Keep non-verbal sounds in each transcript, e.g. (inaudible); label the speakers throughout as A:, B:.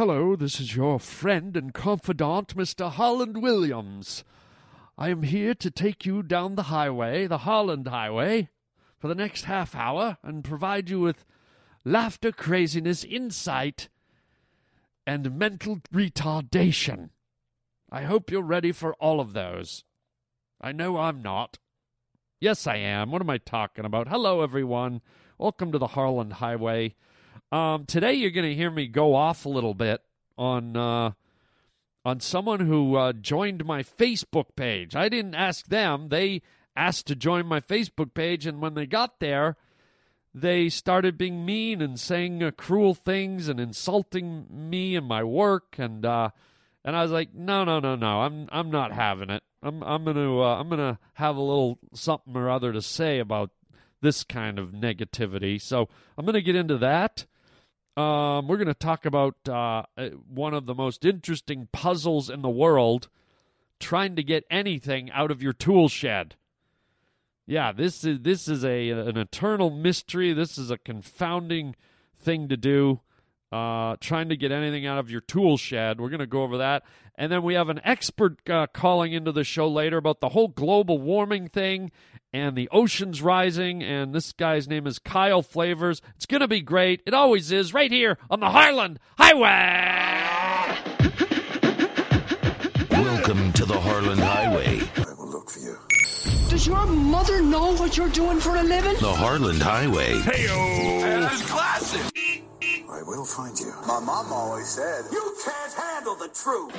A: Hello, this is your friend and confidant, Mr. Harland Williams. I am here to take you down the highway, the Harland Highway, for the next half hour and provide you with laughter, craziness, insight, and mental retardation. I hope you're ready for all of those. I know I'm not. Yes, I am. What am I talking about? Hello, everyone. Welcome to the Harland Highway. Um, today, you're going to hear me go off a little bit on uh, on someone who uh, joined my Facebook page. I didn't ask them; they asked to join my Facebook page, and when they got there, they started being mean and saying uh, cruel things and insulting me and my work and uh, and I was like, no, no, no, no, I'm I'm not having it. I'm I'm gonna uh, I'm gonna have a little something or other to say about this kind of negativity. So I'm gonna get into that. Um, we're gonna talk about uh, uh one of the most interesting puzzles in the world, trying to get anything out of your tool shed. Yeah, this is this is a an eternal mystery. This is a confounding thing to do. Uh, trying to get anything out of your tool shed. We're going to go over that. And then we have an expert uh, calling into the show later about the whole global warming thing and the oceans rising. And this guy's name is Kyle Flavors. It's going to be great. It always is, right here on the Harland Highway.
B: Welcome to the Harland Highway.
C: I will look for you.
D: Does your mother know what you're doing for a living?
B: The Harland Highway. Hey!
C: That's classic. I will find you. My mom always said, You can't handle the truth.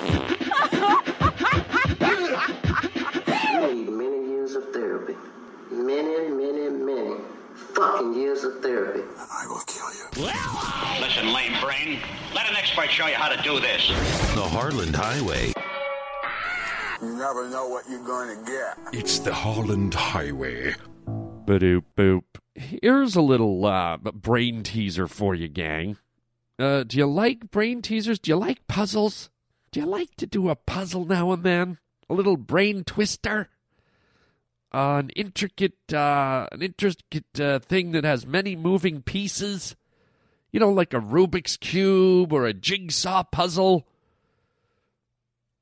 E: You need many years of therapy. Many, many, many fucking years of therapy.
C: And I will kill you.
F: Listen, lame brain. Let an expert show you how to do this.
B: The Harland Highway.
C: You never know what you're going to get.
G: It's the Harland Highway.
A: Badoop boop. Here's a little uh, brain teaser for you, gang. Uh, do you like brain teasers? Do you like puzzles? Do you like to do a puzzle now and then? A little brain twister? Uh, an intricate, uh, an intricate uh, thing that has many moving pieces? You know, like a Rubik's Cube or a jigsaw puzzle?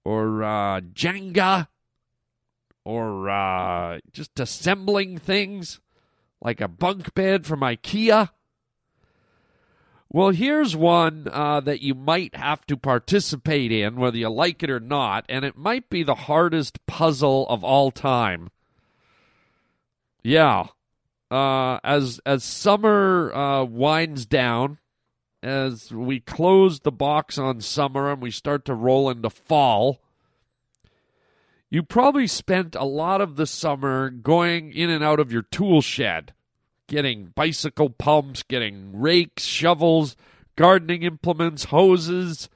A: Or uh, Jenga? Or uh, just assembling things? Like a bunk bed from IKEA? Well, here's one uh, that you might have to participate in, whether you like it or not, and it might be the hardest puzzle of all time. Yeah, uh, as as summer uh, winds down, as we close the box on summer and we start to roll into fall, you probably spent a lot of the summer going in and out of your tool shed, getting bicycle pumps, getting rakes, shovels, gardening implements, hoses,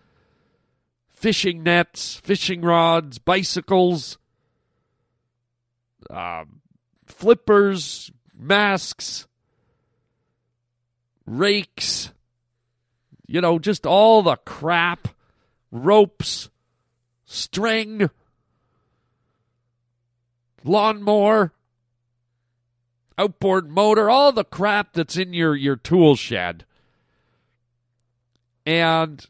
A: fishing nets, fishing rods, bicycles, uh, flippers, masks, rakes, you know, just all the crap, ropes, string lawnmower, outboard motor, all the crap that's in your, your tool shed. And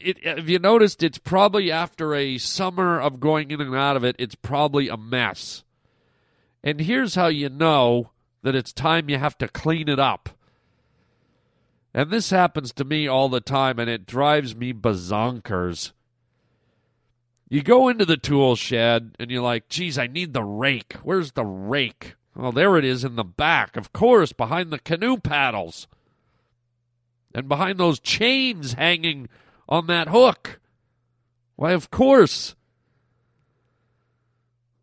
A: it, if you noticed, it's probably after a summer of going in and out of it, it's probably a mess. And here's how you know that it's time you have to clean it up. And this happens to me all the time, and it drives me bazonkers. You go into the tool shed and you're like, geez, I need the rake. Where's the rake? Well, there it is in the back, of course, behind the canoe paddles. And behind those chains hanging on that hook. Why, of course.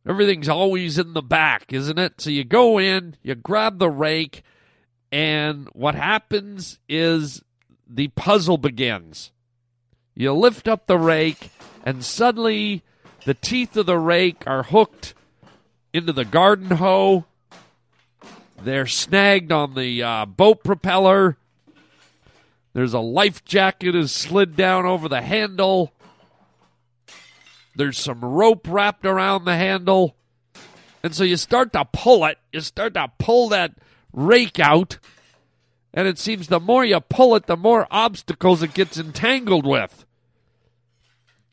A: Everything's always in the back, isn't it? So you go in, you grab the rake, and what happens is the puzzle begins. You lift up the rake, and suddenly the teeth of the rake are hooked into the garden hoe. They're snagged on the uh, boat propeller. There's a life jacket is slid down over the handle. There's some rope wrapped around the handle. And so you start to pull it. You start to pull that rake out. And it seems the more you pull it, the more obstacles it gets entangled with.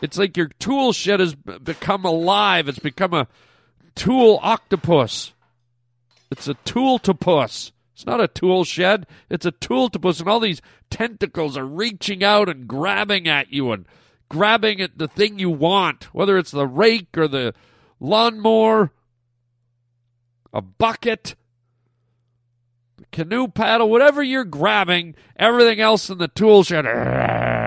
A: It's like your tool shed has become alive. It's become a tool octopus. It's a tool to puss. It's not a tool shed. It's a tool to puss, and all these tentacles are reaching out and grabbing at you and grabbing at the thing you want, whether it's the rake or the lawnmower, a bucket, canoe paddle, whatever you're grabbing, everything else in the tool shed (laughs)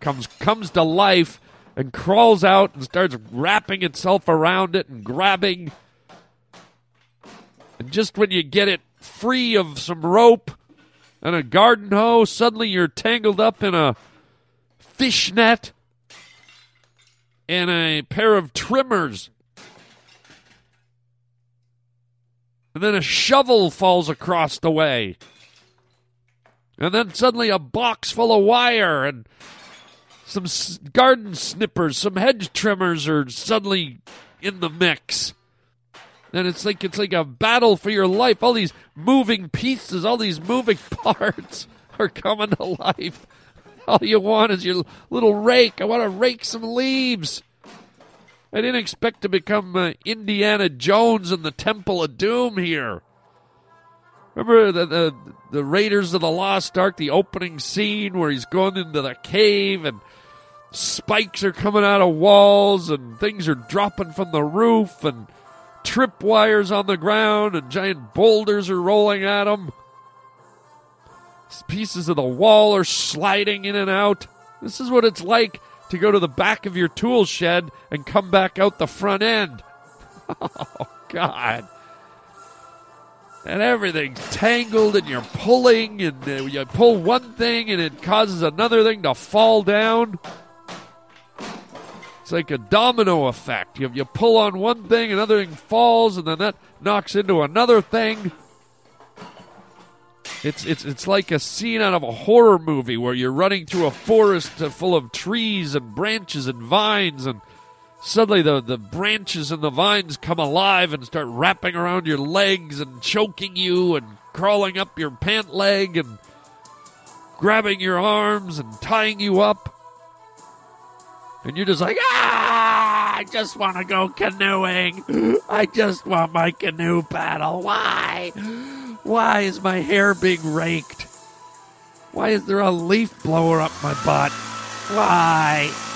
A: comes comes to life and crawls out and starts wrapping itself around it and grabbing. And just when you get it free of some rope and a garden hoe, suddenly you're tangled up in a fish net and a pair of trimmers. And then a shovel falls across the way. And then suddenly a box full of wire and some s- garden snippers, some hedge trimmers are suddenly in the mix. And it's like it's like a battle for your life. All these moving pieces, all these moving (laughs) parts are coming to life. All you want is your little rake. I want to rake some leaves. I didn't expect to become uh, Indiana Jones in the Temple of Doom here. Remember the, the the Raiders of the Lost Ark, the opening scene where he's going into the cave and spikes are coming out of walls and things are dropping from the roof and tripwires on the ground and giant boulders are rolling at him. Pieces of the wall are sliding in and out. This is what it's like to go to the back of your tool shed and come back out the front end. (laughs) Oh, God. And everything's tangled, and you're pulling, and uh, you pull one thing, and it causes another thing to fall down. It's like a domino effect. You, you pull on one thing, another thing falls, and then that knocks into another thing. It's it's it's like a scene out of a horror movie where you're running through a forest full of trees and branches and vines, and suddenly the, the branches and the vines come alive and start wrapping around your legs and choking you and crawling up your pant leg and grabbing your arms and tying you up. And you're just like, ah, I just want to go canoeing. I just want my canoe paddle. Why? Why is my hair being raked? Why is there a leaf blower up my butt? Why?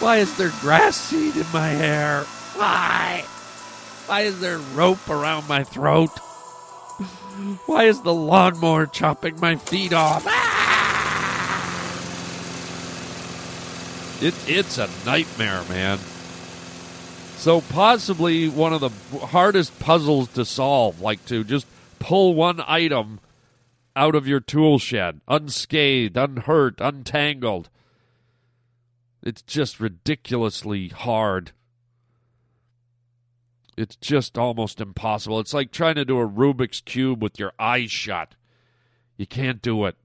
A: Why is there grass seed in my hair? Why? Why is there rope around my throat? Why is the lawnmower chopping my feet off? Ah! It, it's a nightmare, man. So, possibly one of the hardest puzzles to solve, like to just pull one item out of your tool shed, unscathed, unhurt, untangled. It's just ridiculously hard. It's just almost impossible. It's like trying to do a Rubik's Cube with your eyes shut. You can't do it.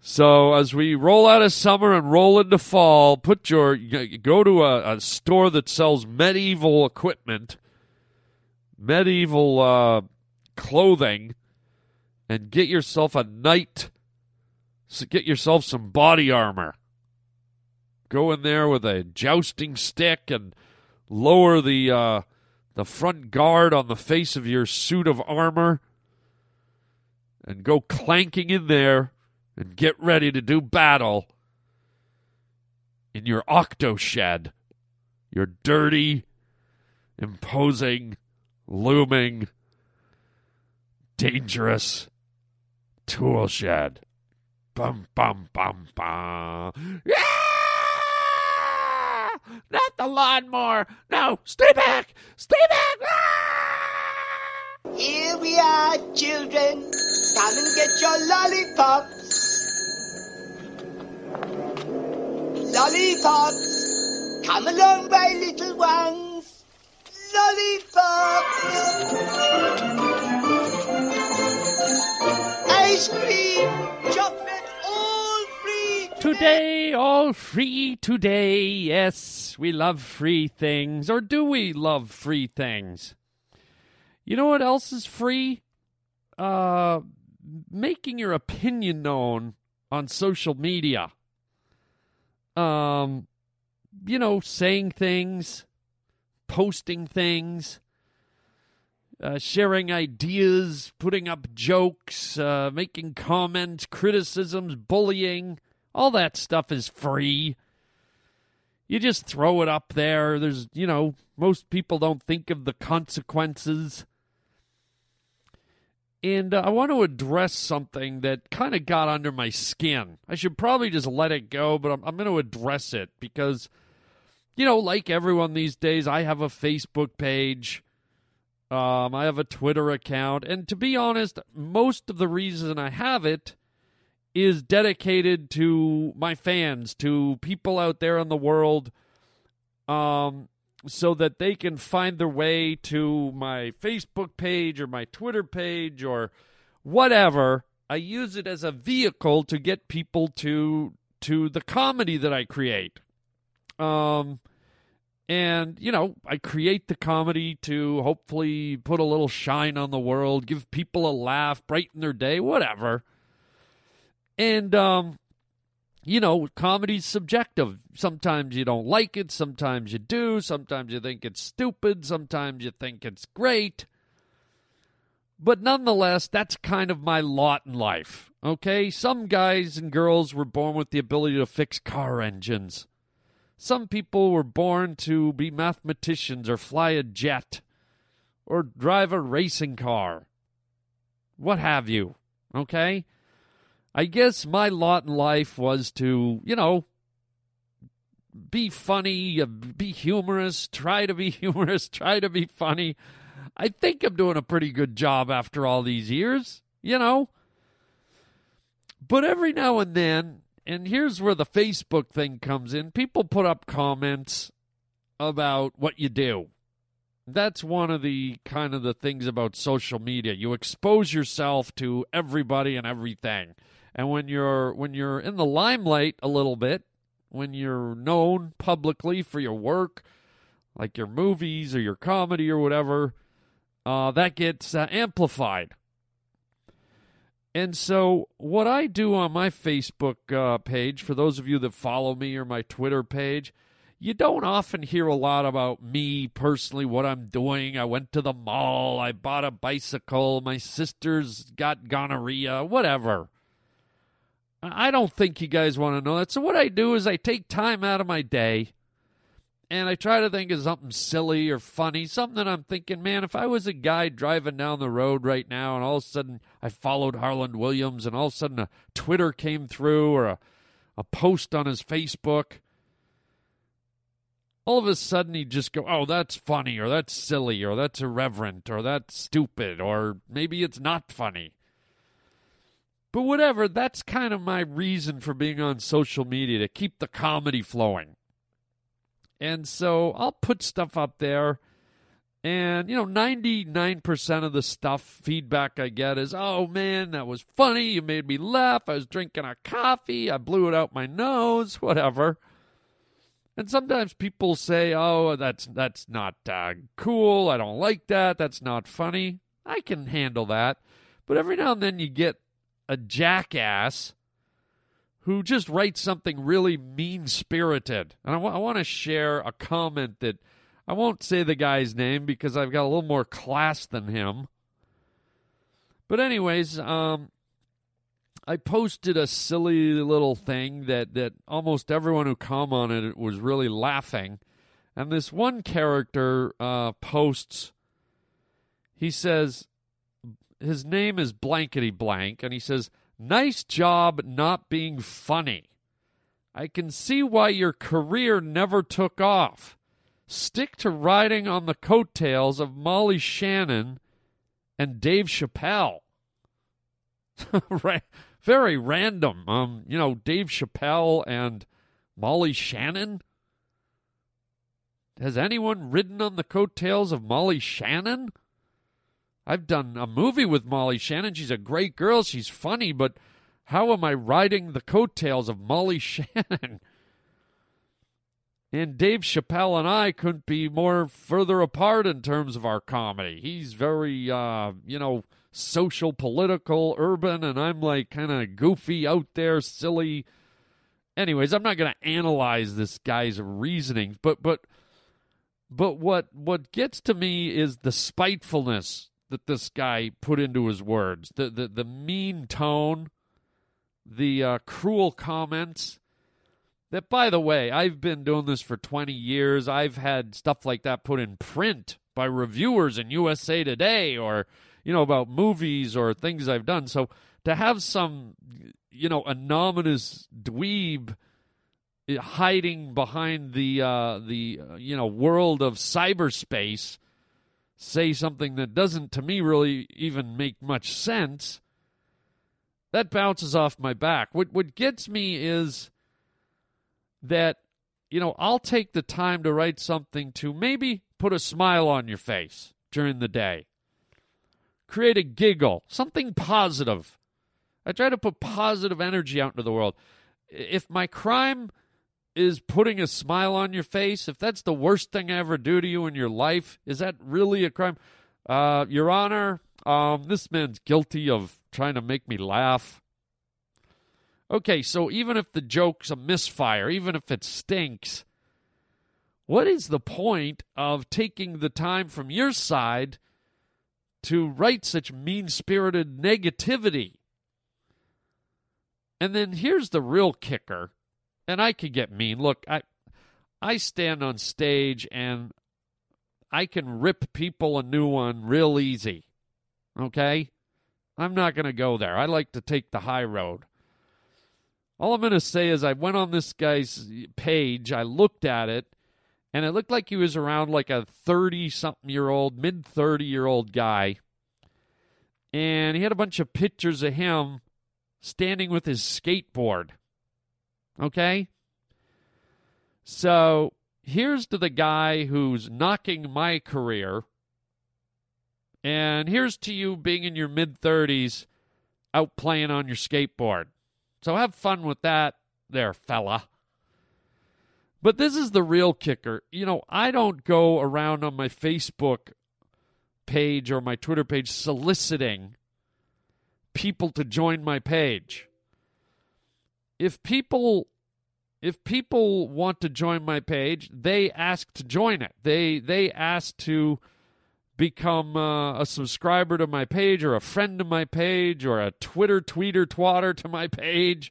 A: So as we roll out of summer and roll into fall, put your go to a, a store that sells medieval equipment, medieval uh, clothing, and get yourself a knight. Get yourself some body armor. Go in there with a jousting stick and lower the uh, the front guard on the face of your suit of armor, and go clanking in there and get ready to do battle in your octo shed, your dirty, imposing, looming, dangerous tool shed. Bum bum bum bum. Yeah! Not the lawnmower. No, stay back. Stay back. Ah!
H: Here we are, children. Come and get your lollipops. Lollipops. Come along, my little ones. Lollipops. Ice cream, chocolate.
A: Today, all free today. Yes, we love free things. Or do we love free things? You know what else is free? uh, making your opinion known on social media. Um, you know, saying things, posting things, uh, sharing ideas, putting up jokes, uh, making comments, criticisms, bullying. All that stuff is free. You just throw it up there. There's, you know, most people don't think of the consequences. And uh, I want to address something that kind of got under my skin. I should probably just let it go, but I'm, I'm going to address it because, you know, like everyone these days, I have a Facebook page. Um, I have a Twitter account. And to be honest, most of the reason I have it is dedicated to my fans, to people out there in the world. Um, so that they can find their way to my Facebook page or my Twitter page or whatever. I use it as a vehicle to get people to to the comedy that I create. Um and you know, I create the comedy to hopefully put a little shine on the world, give people a laugh, brighten their day, whatever. And um you know, comedy's subjective. Sometimes you don't like it, sometimes you do, sometimes you think it's stupid, sometimes you think it's great. But nonetheless, that's kind of my lot in life. Okay? Some guys and girls were born with the ability to fix car engines. Some people were born to be mathematicians or fly a jet or drive a racing car. What have you. Okay? I guess my lot in life was to, you know, be funny, uh, be humorous, try to be (laughs) humorous, try to be funny. I think I'm doing a pretty good job after all these years, you know. But every now and then, and here's where the Facebook thing comes in, people put up comments about what you do. That's one of the kind of the things about social media. You expose yourself to everybody and everything. And when you're when you're in the limelight a little bit, when you're known publicly for your work, like your movies or your comedy or whatever, uh, that gets uh, amplified. And so, what I do on my Facebook uh, page, for those of you that follow me or my Twitter page, you don't often hear a lot about me personally, what I'm doing. I went to the mall, I bought a bicycle, my sister's got gonorrhea, whatever. I don't think you guys want to know that. So what I do is I take time out of my day and I try to think of something silly or funny, something that I'm thinking, man, if I was a guy driving down the road right now and all of a sudden I followed Harland Williams and all of a sudden a Twitter came through or a, a post on his Facebook, all of a sudden he'd just go, oh, that's funny or that's silly or that's irreverent or that's stupid or maybe it's not funny. But whatever, that's kind of my reason for being on social media to keep the comedy flowing. And so I'll put stuff up there. And, you know, 99% of the stuff, feedback I get is, oh man, that was funny. You made me laugh. I was drinking a coffee. I blew it out my nose, (laughs) whatever. And sometimes people say, oh, that's, that's not uh, cool. I don't like that. That's not funny. I can handle that. But every now and then you get a jackass who just writes something really mean spirited. And I, w- I want to share a comment that I won't say the guy's name because I've got a little more class than him. But, anyways, um, I posted a silly little thing that, that almost everyone who commented it was really laughing. And this one character uh, posts, he says, his name is blankety blank, and he says, Nice job not being funny. I can see why your career never took off. Stick to riding on the coattails of Molly Shannon and Dave Chappelle. (laughs) Very random. Um, you know, Dave Chappelle and Molly Shannon. Has anyone ridden on the coattails of Molly Shannon? I've done a movie with Molly Shannon. She's a great girl. She's funny, but how am I riding the coattails of Molly (laughs) Shannon? And Dave Chappelle and I couldn't be more further apart in terms of our comedy. He's very, uh, you know, social, political, urban, and I'm like kind of goofy out there, silly. Anyways, I'm not going to analyze this guy's reasoning, but but but what what gets to me is the spitefulness that this guy put into his words, the the, the mean tone, the uh, cruel comments. That, by the way, I've been doing this for 20 years. I've had stuff like that put in print by reviewers in USA Today or, you know, about movies or things I've done. So to have some, you know, anonymous dweeb hiding behind the, uh, the uh, you know, world of cyberspace say something that doesn't, to me, really even make much sense, that bounces off my back. What, what gets me is that, you know, I'll take the time to write something to maybe put a smile on your face during the day, create a giggle, something positive. I try to put positive energy out into the world. If my crime is putting a smile on your face, if that's the worst thing I ever do to you in your life, is that really a crime? Uh, Your Honor, um, this man's guilty of trying to make me laugh. Okay, so even if the joke's a misfire, even if it stinks, what is the point of taking the time from your side to write such mean spirited negativity? And then here's the real kicker, and I could get mean. Look, I I stand on stage and I can rip people a new one real easy. Okay? I'm not going to go there. I like to take the high road. All I'm going to say is I went on this guy's page, I looked at it, and it looked like he was around like a 30 something year old, mid 30 year old guy. And he had a bunch of pictures of him standing with his skateboard. Okay? So here's to the guy who's knocking my career. And here's to you being in your mid 30s out playing on your skateboard. So have fun with that there, fella. But this is the real kicker. You know, I don't go around on my Facebook page or my Twitter page soliciting people to join my page. If people if people want to join my page, they ask to join it. They they ask to become uh, a subscriber to my page or a friend to my page or a Twitter tweeter twatter to my page.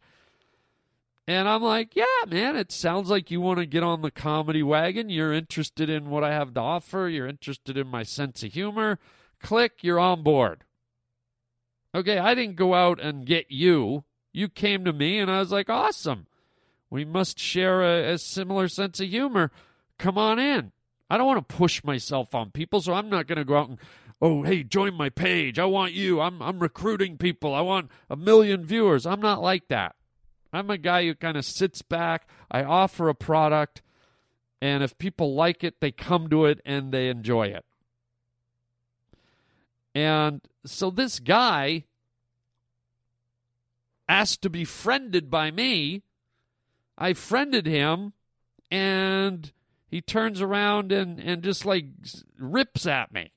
A: And I'm like, yeah, man, it sounds like you want to get on the comedy wagon. You're interested in what I have to offer. You're interested in my sense of humor. Click, you're on board. Okay, I didn't go out and get you. You came to me, and I was like, awesome. We must share a, a similar sense of humor. Come on in. I don't want to push myself on people, so I'm not going to go out and, oh, hey, join my page. I want you. I'm, I'm recruiting people. I want a million viewers. I'm not like that. I'm a guy who kind of sits back. I offer a product, and if people like it, they come to it and they enjoy it. And so this guy asked to be friended by me I friended him, and he turns around and, and just like rips at me.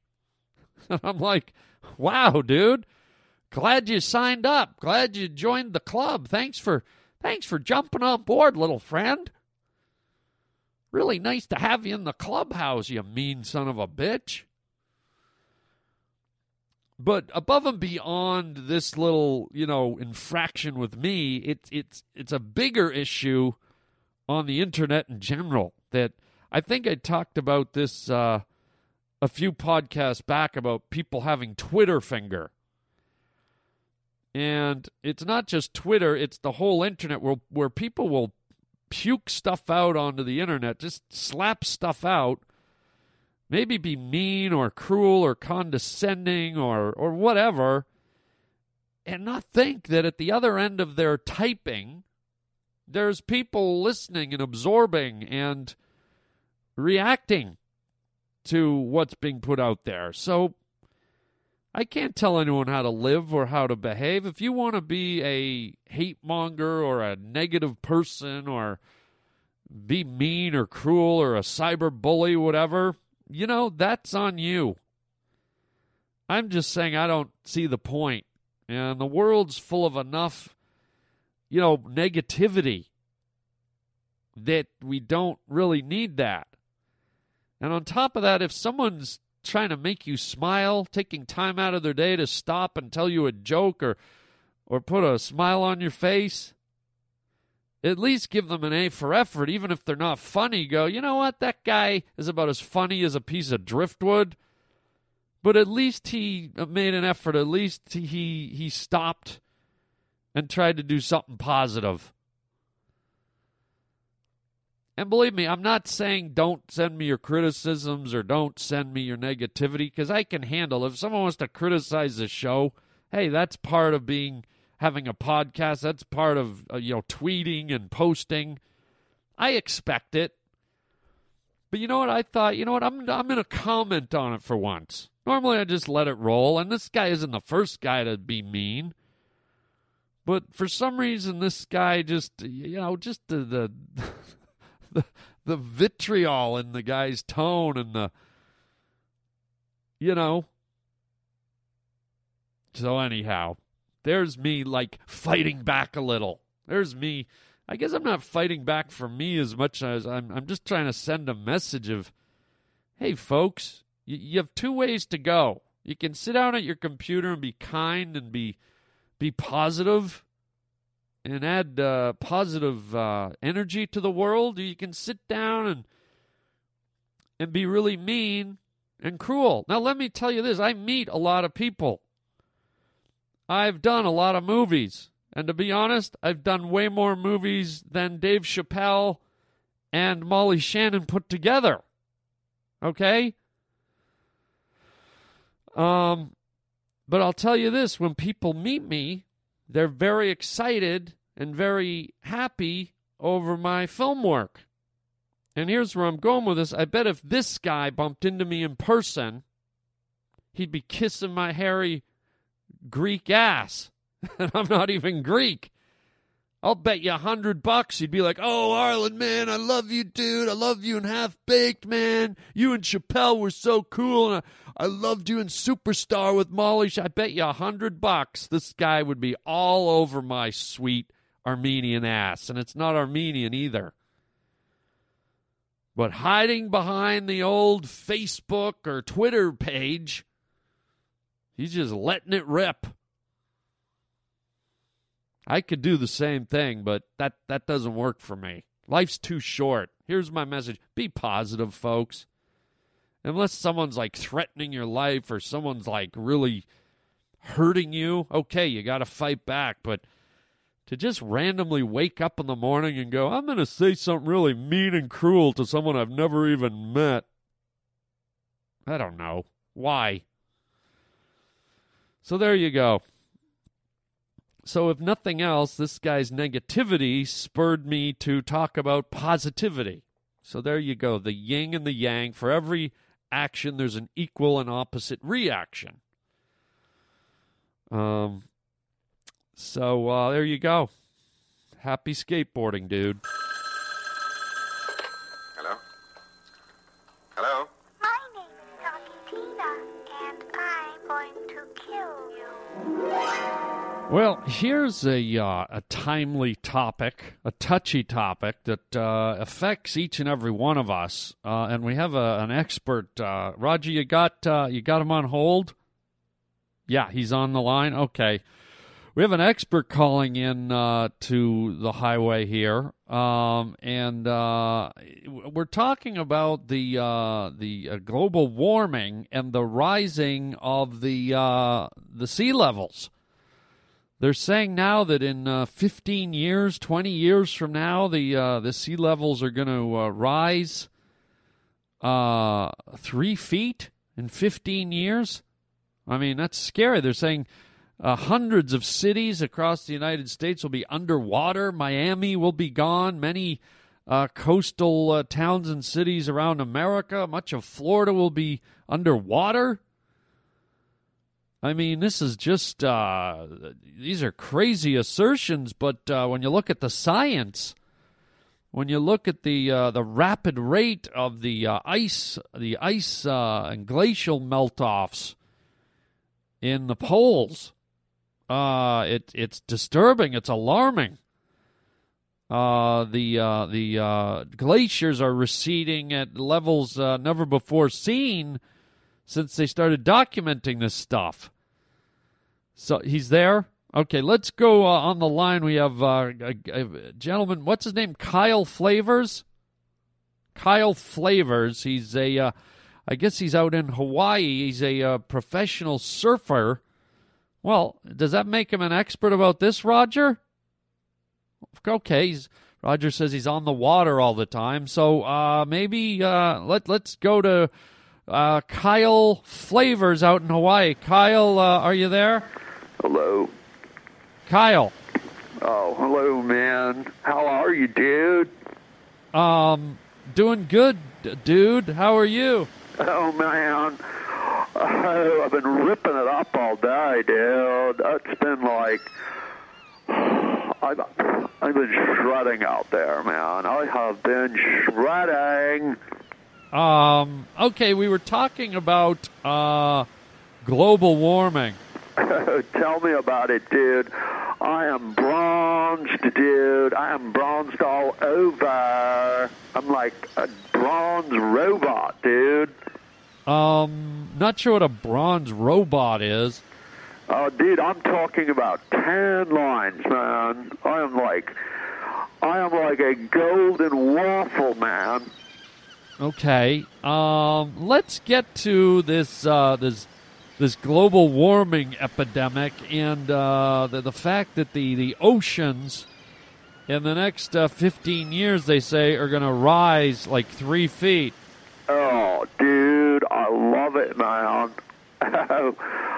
A: (laughs) I'm like, wow, dude. Glad you signed up. Glad you joined the club. Thanks for thanks for jumping on board, little friend. Really nice to have you in the clubhouse, you mean son of a bitch. But above and beyond this little, you know, infraction with me, it's it's it's a bigger issue on the internet in general. That I think I talked about this uh, a few podcasts back about people having Twitter finger. And it's not just Twitter, it's the whole internet where, where people will puke stuff out onto the internet, just slap stuff out maybe be mean or cruel or condescending or, or whatever, and not think that at the other end of their typing, there's people listening and absorbing and reacting to what's being put out there. So I can't tell anyone how to live or how to behave. If you want to be a hate monger or a negative person or be mean or cruel or a cyber bully, whatever, you know, that's on you. I'm just saying I don't see the point. And the world's full of enough, you know, negativity that we don't really need that. And on top of that, if someone's trying to make you smile, taking time out of their day to stop and tell you a joke or or put a smile on your face, at least give them an A for effort, even if they're not funny. Go, you know what? That guy is about as funny as a piece of driftwood. But at least he made an effort. At least he he stopped and tried to do something positive. And believe me, I'm not saying don't send me your criticisms or don't send me your negativity because I can handle. If someone wants to criticize the show, hey, that's part of being having a podcast. That's part of uh, you know tweeting and posting. I expect it. But you know what? I thought, you know what? I'm I'm going to comment on it for once. Normally, I just let it roll, and this guy isn't the first guy to be mean. But for some reason, this guy just, you know, just the the (laughs) the, the vitriol in the guy's tone and the, you know. So anyhow, there's me like fighting back a little. There's me. I guess I'm not fighting back for me as much as I'm. I'm just trying to send a message of, hey, folks, you, you have two ways to go. You can sit down at your computer and be kind and be be positive and add uh, positive uh, energy to the world. You can sit down and and be really mean and cruel. Now, let me tell you this: I meet a lot of people. I've done a lot of movies, and to be honest, I've done way more movies than Dave Chappelle and Molly Shannon put together. Okay. Um, but I'll tell you this when people meet me, they're very excited and very happy over my film work. And here's where I'm going with this. I bet if this guy bumped into me in person, he'd be kissing my hairy Greek ass. (laughs) and I'm not even Greek. I'll bet you a hundred bucks he'd be like, "Oh, Arlen, man, I love you, dude. I love you in Half Baked, man. You and Chappelle were so cool, and I, I loved you in Superstar with Molly." I bet you a hundred bucks this guy would be all over my sweet Armenian ass, and it's not Armenian either. But hiding behind the old Facebook or Twitter page, he's just letting it rip. I could do the same thing, but that, that doesn't work for me. Life's too short. Here's my message be positive, folks. Unless someone's like threatening your life or someone's like really hurting you, okay, you got to fight back. But to just randomly wake up in the morning and go, I'm going to say something really mean and cruel to someone I've never even met. I don't know. Why? So there you go. So, if nothing else, this guy's negativity spurred me to talk about positivity. So, there you go the yin and the yang. For every action, there's an equal and opposite reaction. Um, so, uh, there you go. Happy skateboarding, dude.
I: Hello? Hello?
A: Well, here's a uh, a timely topic, a touchy topic that uh, affects each and every one of us, uh, and we have a, an expert. Uh, Roger, you got uh, you got him on hold. Yeah, he's on the line. Okay, we have an expert calling in uh, to the highway here, um, and we're talking about the the global warming and the rising of the the sea levels. They're saying now that in uh, 15 years, 20 years from now, the uh, the sea levels are going to uh, rise uh, three feet in 15 years. I mean, that's scary. They're saying uh, hundreds of cities across the United States will be underwater. Miami will be gone. Many uh, coastal towns and cities around America, much of Florida will be underwater. I mean, this is just, uh, these are crazy assertions, but uh, when you look at the science, when you look at the uh, the rapid rate of the uh, ice, the ice uh, and glacial melt offs, in the poles. Uh, it it's disturbing. It's alarming. Uh, the uh, the glaciers are receding at levels never before seen since they started documenting this stuff. So he's there. Okay, let's go uh, on the line. We have uh, a, a gentleman. What's his name? Kyle Flavors. Kyle Flavors. He's a. Uh, I guess he's out in Hawaii. He's a uh, professional surfer. Well, does that make him an expert about this, Roger? Okay, he's, Roger says he's on the water all the time. So uh, maybe uh, let let's go to uh, Kyle Flavors out in Hawaii. Kyle, uh, are you there?
J: Hello.
A: Kyle.
J: Oh, hello, man. How are you, dude?
A: Um, doing good, dude. How are you?
J: Oh, man. Oh, I've been ripping it up all day, dude. It's been like. I've, I've been shredding out there, man. I have been shredding.
A: Um, okay, we were talking about uh, global warming. (laughs)
J: Tell me about it, dude. I am bronzed, dude. I am bronzed all over. I'm like a bronze robot, dude.
A: Um, not sure what a bronze robot is.
J: Oh, dude, I'm talking about tan lines, man. I am like, I am like a golden waffle, man.
A: Okay. Um, let's get to this uh, this this global warming epidemic and uh, the the fact that the the oceans in the next uh, 15 years they say are going to rise like three feet.
J: Oh, dude, I love it, man. (laughs)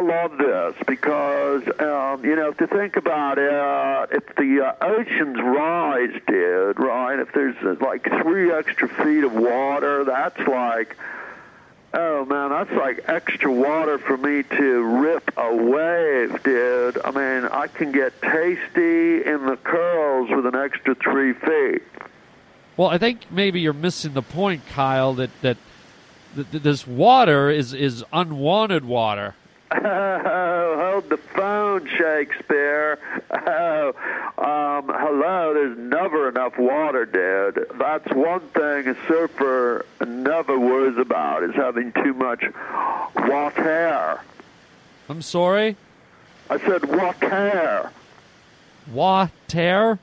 J: I love this because, um, you know, if you think about it, if the uh, oceans rise, did, right? If there's uh, like three extra feet of water, that's like, oh man, that's like extra water for me to rip a wave, dude. I mean, I can get tasty in the curls with an extra three feet.
A: Well, I think maybe you're missing the point, Kyle. That, that this water is is unwanted water.
J: Oh, hold the phone, Shakespeare. Oh, um, hello, there's never enough water, dude. That's one thing a surfer never worries about is having too much water.
A: I'm sorry?
J: I said water.
A: Water?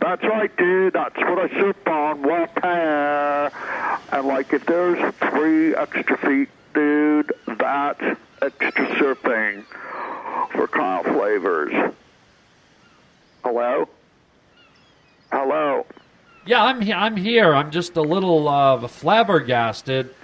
J: That's right, dude. That's what I surf on, water. And, like, if there's three extra feet, dude, that's extra surfing for Kyle Flavors. Hello? Hello?
A: Yeah, I'm he- I'm here. I'm just a little uh, flabbergasted.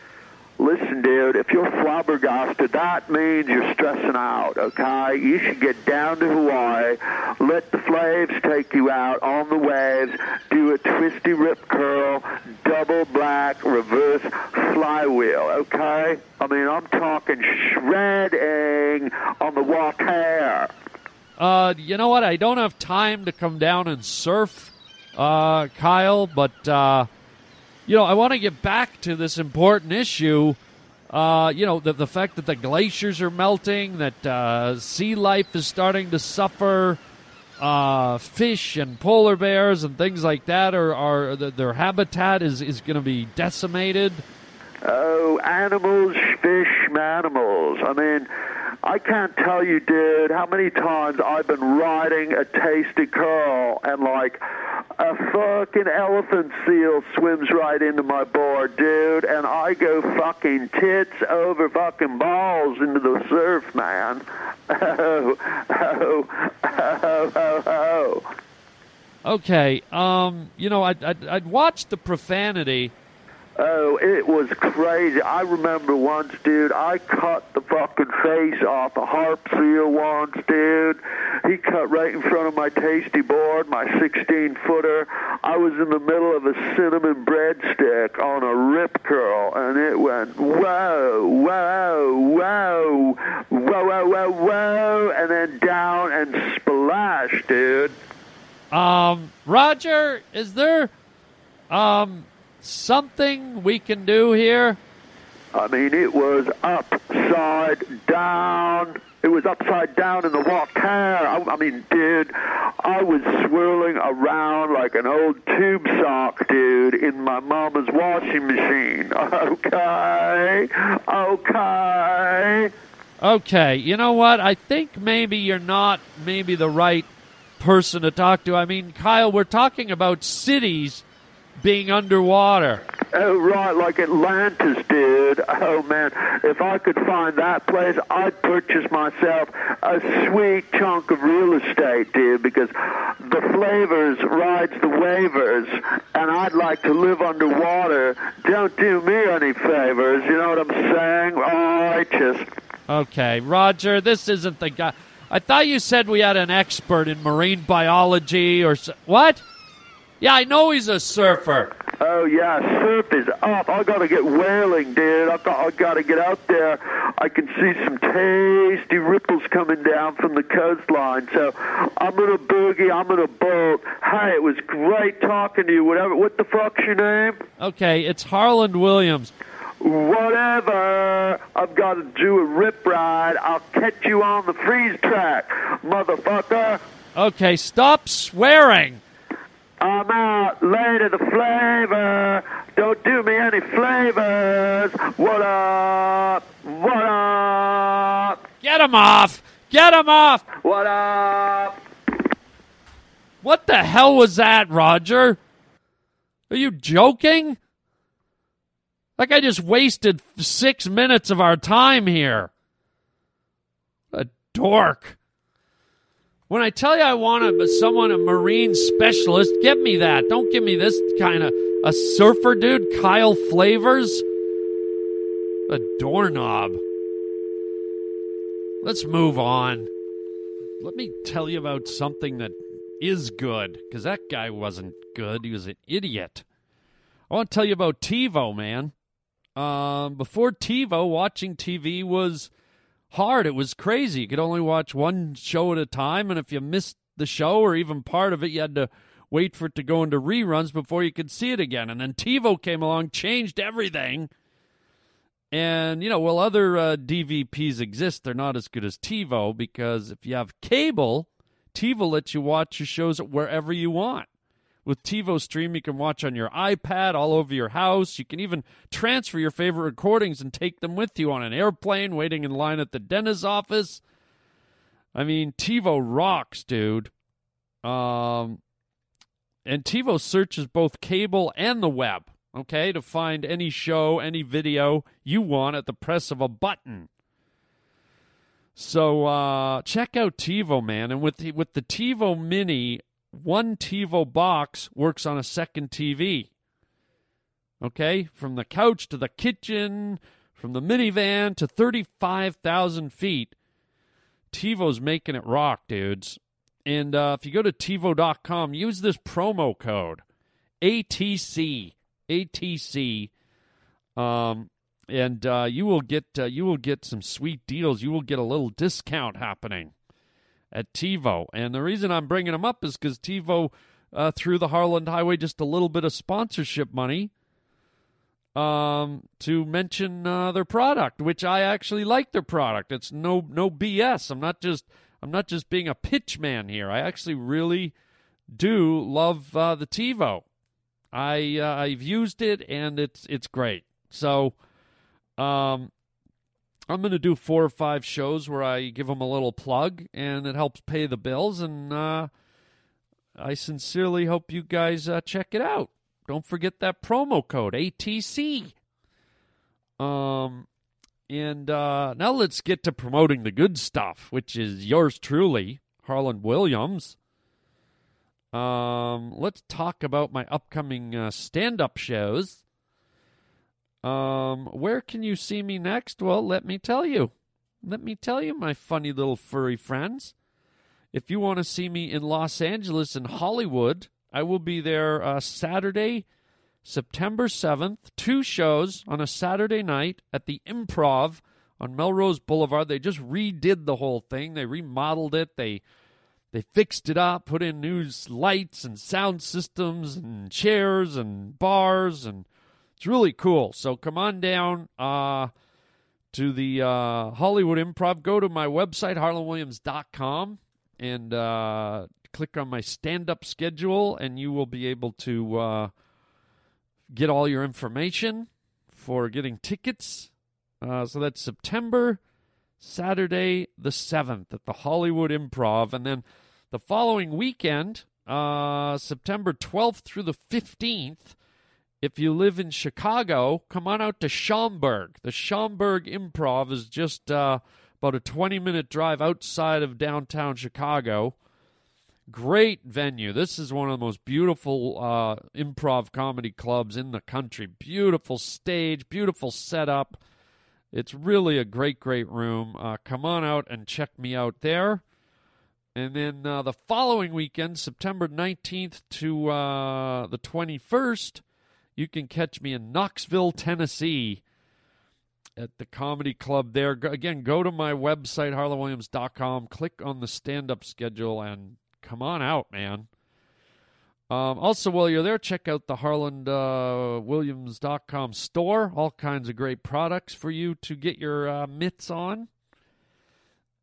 J: Listen, dude, if you're flabbergasted, that means you're stressing out, okay? You should get down to Hawaii, let the flaves take you out on the waves, do a twisty rip curl, double black reverse flywheel, okay? I mean, I'm talking shredding on the water.
A: Uh, you know what? I don't have time to come down and surf, uh, Kyle, but uh, you know, I want to get back to this important issue. Uh, you know, the the fact that the glaciers are melting, that uh, sea life is starting to suffer, uh, fish and polar bears and things like that are are their habitat is is going to be decimated.
J: Oh, animals, fish, animals. I mean, I can't tell you, dude, how many times I've been riding a tasty curl and like a fucking elephant seal swims right into my board, dude, and I go fucking tits over fucking balls into the surf, man. Oh, oh, oh, oh, oh.
A: Okay, um, you know, I'd, I'd, I'd watched the profanity.
J: Oh, it was crazy. I remember once, dude, I cut the fucking face off a harp seal once, dude. He cut right in front of my tasty board, my 16 footer. I was in the middle of a cinnamon breadstick on a rip curl, and it went whoa, whoa, whoa, whoa, whoa, whoa, whoa, and then down and splash, dude.
A: Um, Roger, is there um something we can do here?
J: I mean, it was upside down. It was upside down in the water. I, I mean, dude, I was swirling around like an old tube sock, dude, in my mama's washing machine. (laughs) Okay, okay.
A: Okay, you know what? I think maybe you're not maybe the right person to talk to. I mean, Kyle, we're talking about cities being underwater.
J: Oh, right, like Atlantis, dude. Oh, man. If I could find that place, I'd purchase myself a sweet chunk of real estate, dude, because the flavors rides the waivers, and I'd like to live underwater. Don't do me any favors, you know what I'm saying? Oh, I just.
A: Okay, Roger, this isn't the guy. I thought you said we had an expert in marine biology or s- what? Yeah, I know he's a surfer.
J: Oh yeah, surf is up. I gotta get whaling, dude. I got I gotta get out there. I can see some tasty ripples coming down from the coastline. So I'm gonna boogie. I'm gonna boat. Hey, it was great talking to you. Whatever. What the fuck's your name?
A: Okay, it's Harland Williams.
J: Whatever. I've got to do a rip ride. I'll catch you on the freeze track, motherfucker.
A: Okay, stop swearing.
J: I'm out. Later, the flavor. Don't do me any flavors. What up? What up?
A: Get him off. Get him off.
J: What up?
A: What the hell was that, Roger? Are you joking? Like I just wasted six minutes of our time here. A dork. When I tell you I want a, someone, a marine specialist, get me that. Don't give me this kind of a surfer dude, Kyle Flavors. A doorknob. Let's move on. Let me tell you about something that is good, because that guy wasn't good. He was an idiot. I want to tell you about TiVo, man. Um, before TiVo, watching TV was hard. It was crazy. You could only watch one show at a time, and if you missed the show or even part of it, you had to wait for it to go into reruns before you could see it again. And then TiVo came along, changed everything. And, you know, while other uh, DVRs exist, they're not as good as TiVo because if you have cable, TiVo lets you watch your shows wherever you want. With TiVo Stream, you can watch on your iPad all over your house. You can even transfer your favorite recordings and take them with you on an airplane, waiting in line at the dentist's office. I mean, TiVo rocks, dude. Um, and TiVo searches both cable and the web, okay, to find any show, any video you want at the press of a button. So uh, check out TiVo, man. And with the, with the TiVo Mini, one TiVo box works on a second TV. Okay, from the couch to the kitchen, from the minivan to 35,000 feet, TiVo's making it rock, dudes. And uh, if you go to TiVo.com, use this promo code ATC ATC, um, and uh, you will get uh, you will get some sweet deals. You will get a little discount happening at TiVo. And the reason I'm bringing them up is because TiVo uh, threw the Harland Highway just a little bit of sponsorship money um, to mention uh, their product, which I actually like their product. It's no no BS. I'm not just I'm not just being a pitch man here. I actually really do love uh, the TiVo. I uh, I've used it and it's it's great. So, um, I'm going to do four or five shows where I give them a little plug and it helps pay the bills. And uh, I sincerely hope you guys uh, check it out. Don't forget that promo code ATC. Um, and uh, now let's get to promoting the good stuff, which is yours truly, Harland Williams. Um, let's talk about my upcoming uh, stand-up shows. Um, where can you see me next? Well, let me tell you. Let me tell you, my funny little furry friends. If you want to see me in Los Angeles and Hollywood, I will be there uh, Saturday, September 7th. Two shows on a Saturday night at the Improv on Melrose Boulevard. They just redid the whole thing. They remodeled it. They they fixed it up, put in new lights and sound systems and chairs and bars and it's really cool. So come on down uh, to the uh, Hollywood Improv. Go to my website, harlandwilliams.com, and uh, click on my stand up schedule, and you will be able to uh, get all your information for getting tickets. Uh, so that's September, Saturday the 7th at the Hollywood Improv. And then the following weekend, uh, September 12th through the 15th, if you live in Chicago, come on out to Schaumburg. The Schaumburg Improv is just uh, about a 20 minute drive outside of downtown Chicago. Great venue. This is one of the most beautiful uh, improv comedy clubs in the country. Beautiful stage, beautiful setup. It's really a great, great room. Uh, come on out and check me out there. And then uh, the following weekend, September 19th to uh, the 21st, you can catch me in Knoxville, Tennessee at the comedy club there. Again, go to my website, harlandwilliams.com, click on the stand up schedule, and come on out, man. Um, also, while you're there, check out the harlandwilliams.com uh, store. All kinds of great products for you to get your uh, mitts on.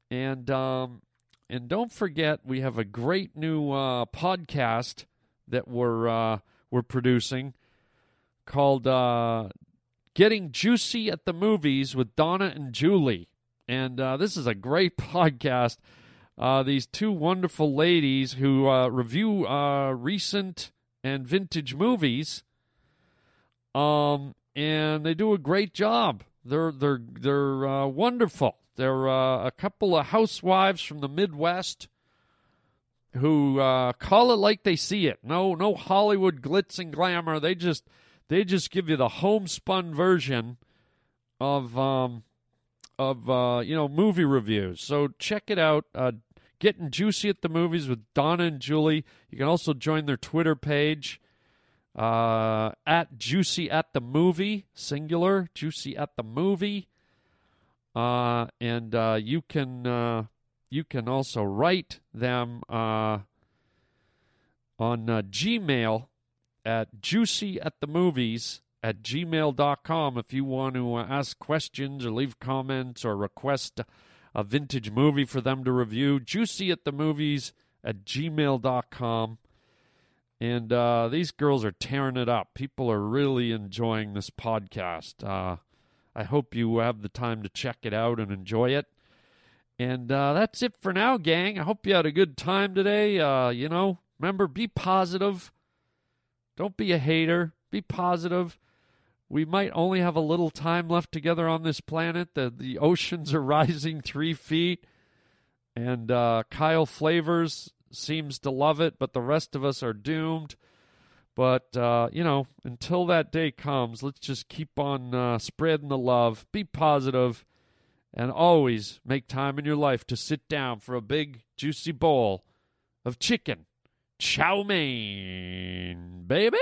A: And um, and don't forget, we have a great new uh, podcast that we're uh, we're producing called uh, "Getting Juicy at the Movies" with Donna and Julie. And uh, this is a great (laughs) podcast. Uh, these two wonderful ladies who uh, review recent and vintage movies. Um, and they do a great job. They're they're they're wonderful. They're uh, a couple of housewives from the Midwest who uh, call it like they see it. No, no Hollywood glitz and glamour. They just they just give you the homespun version of um, of uh, you know movie reviews. So check it out. Uh, Getting juicy at the movies with Donna and Julie. You can also join their Twitter page uh, at Juicy at the Movie, singular, Juicy at the Movie. Uh, and uh, you can uh, you can also write them uh, on uh, Gmail at juicy at the movies at gmail.com if you want to uh, ask questions or leave comments or request a vintage movie for them to review. Juicy at the movies at gmail.com. And uh, these girls are tearing it up. People are really enjoying this podcast. Uh, I hope you have the time to check it out and enjoy it. And uh, that's it for now, gang. I hope you had a good time today. Uh, you know, remember, be positive. Don't be a hater. Be positive. We might only have a little time left together on this planet. The, the oceans are (laughs) rising three feet. And uh, Kyle Flavors seems to love it, but the rest of us are doomed. But, uh, you know, until that day comes, let's just keep on uh, spreading the love, be positive, and always make time in your life to sit down for a big, juicy bowl of chicken chow mein, baby.